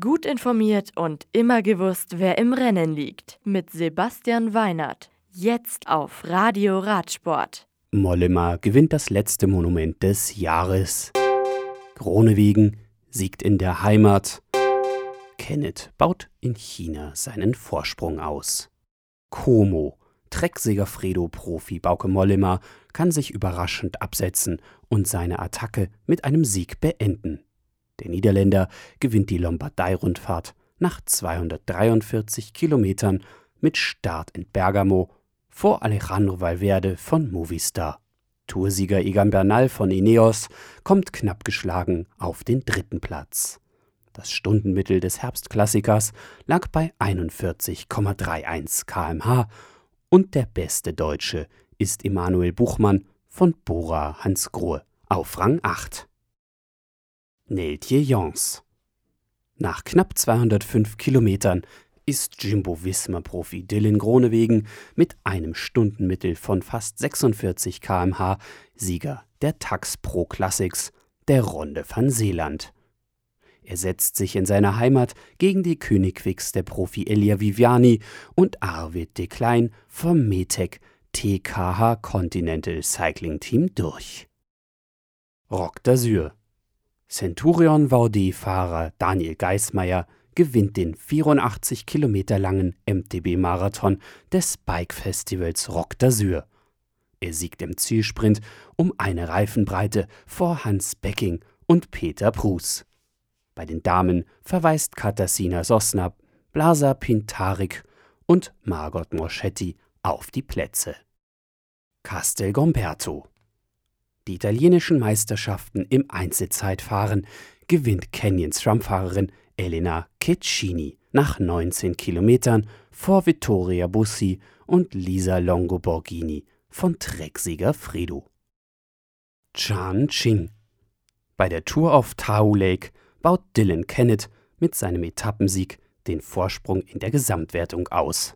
Gut informiert und immer gewusst, wer im Rennen liegt. Mit Sebastian Weinert. Jetzt auf Radio Radsport. Mollema gewinnt das letzte Monument des Jahres. Gronewegen siegt in der Heimat. Kenneth baut in China seinen Vorsprung aus. Como, Trecksäger Fredo Profi Bauke Mollema, kann sich überraschend absetzen und seine Attacke mit einem Sieg beenden. Der Niederländer gewinnt die Lombardei-Rundfahrt nach 243 Kilometern mit Start in Bergamo vor Alejandro Valverde von Movistar. Toursieger Egan Bernal von Ineos kommt knapp geschlagen auf den dritten Platz. Das Stundenmittel des Herbstklassikers lag bei 41,31 kmh und der beste Deutsche ist Emanuel Buchmann von Bora Hansgrohe auf Rang 8. Neltje Jons. Nach knapp 205 Kilometern ist Jimbo-Visma-Profi Dylan Gronewegen mit einem Stundenmittel von fast 46 km/h Sieger der Tax Pro Classics der Ronde van Zeeland. Er setzt sich in seiner Heimat gegen die Königwix der Profi Elia Viviani und Arvid de Klein vom Metec TKH Continental Cycling Team durch. Rock d'Azur Centurion VD-Fahrer Daniel Geismeier gewinnt den 84 Kilometer langen MTB-Marathon des Bike-Festivals Rock d'Azur. Er siegt im Zielsprint um eine Reifenbreite vor Hans Becking und Peter Prus. Bei den Damen verweist Katarzyna Sosna, Blasa Pintarik und Margot Moschetti auf die Plätze. Castel Gomberto die italienischen Meisterschaften im Einzelzeitfahren gewinnt Canyons Rumfahrerin Elena Ceccini nach 19 Kilometern vor Vittoria Bussi und Lisa Longo Borghini von Trecksieger Fredo. Chan Ching Bei der Tour auf Tau Lake baut Dylan Kennett mit seinem Etappensieg den Vorsprung in der Gesamtwertung aus.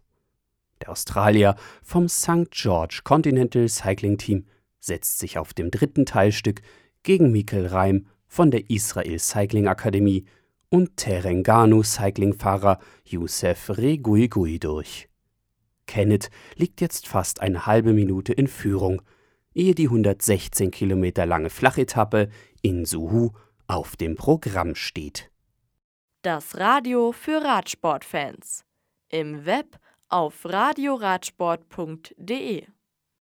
Der Australier vom St. George Continental Cycling Team setzt sich auf dem dritten Teilstück gegen Mikel Reim von der Israel Cycling Akademie und Terenganu Cyclingfahrer Youssef Reguigui durch. Kenneth liegt jetzt fast eine halbe Minute in Führung, ehe die 116 Kilometer lange Flachetappe in Suhu auf dem Programm steht. Das Radio für Radsportfans. Im Web auf radioradsport.de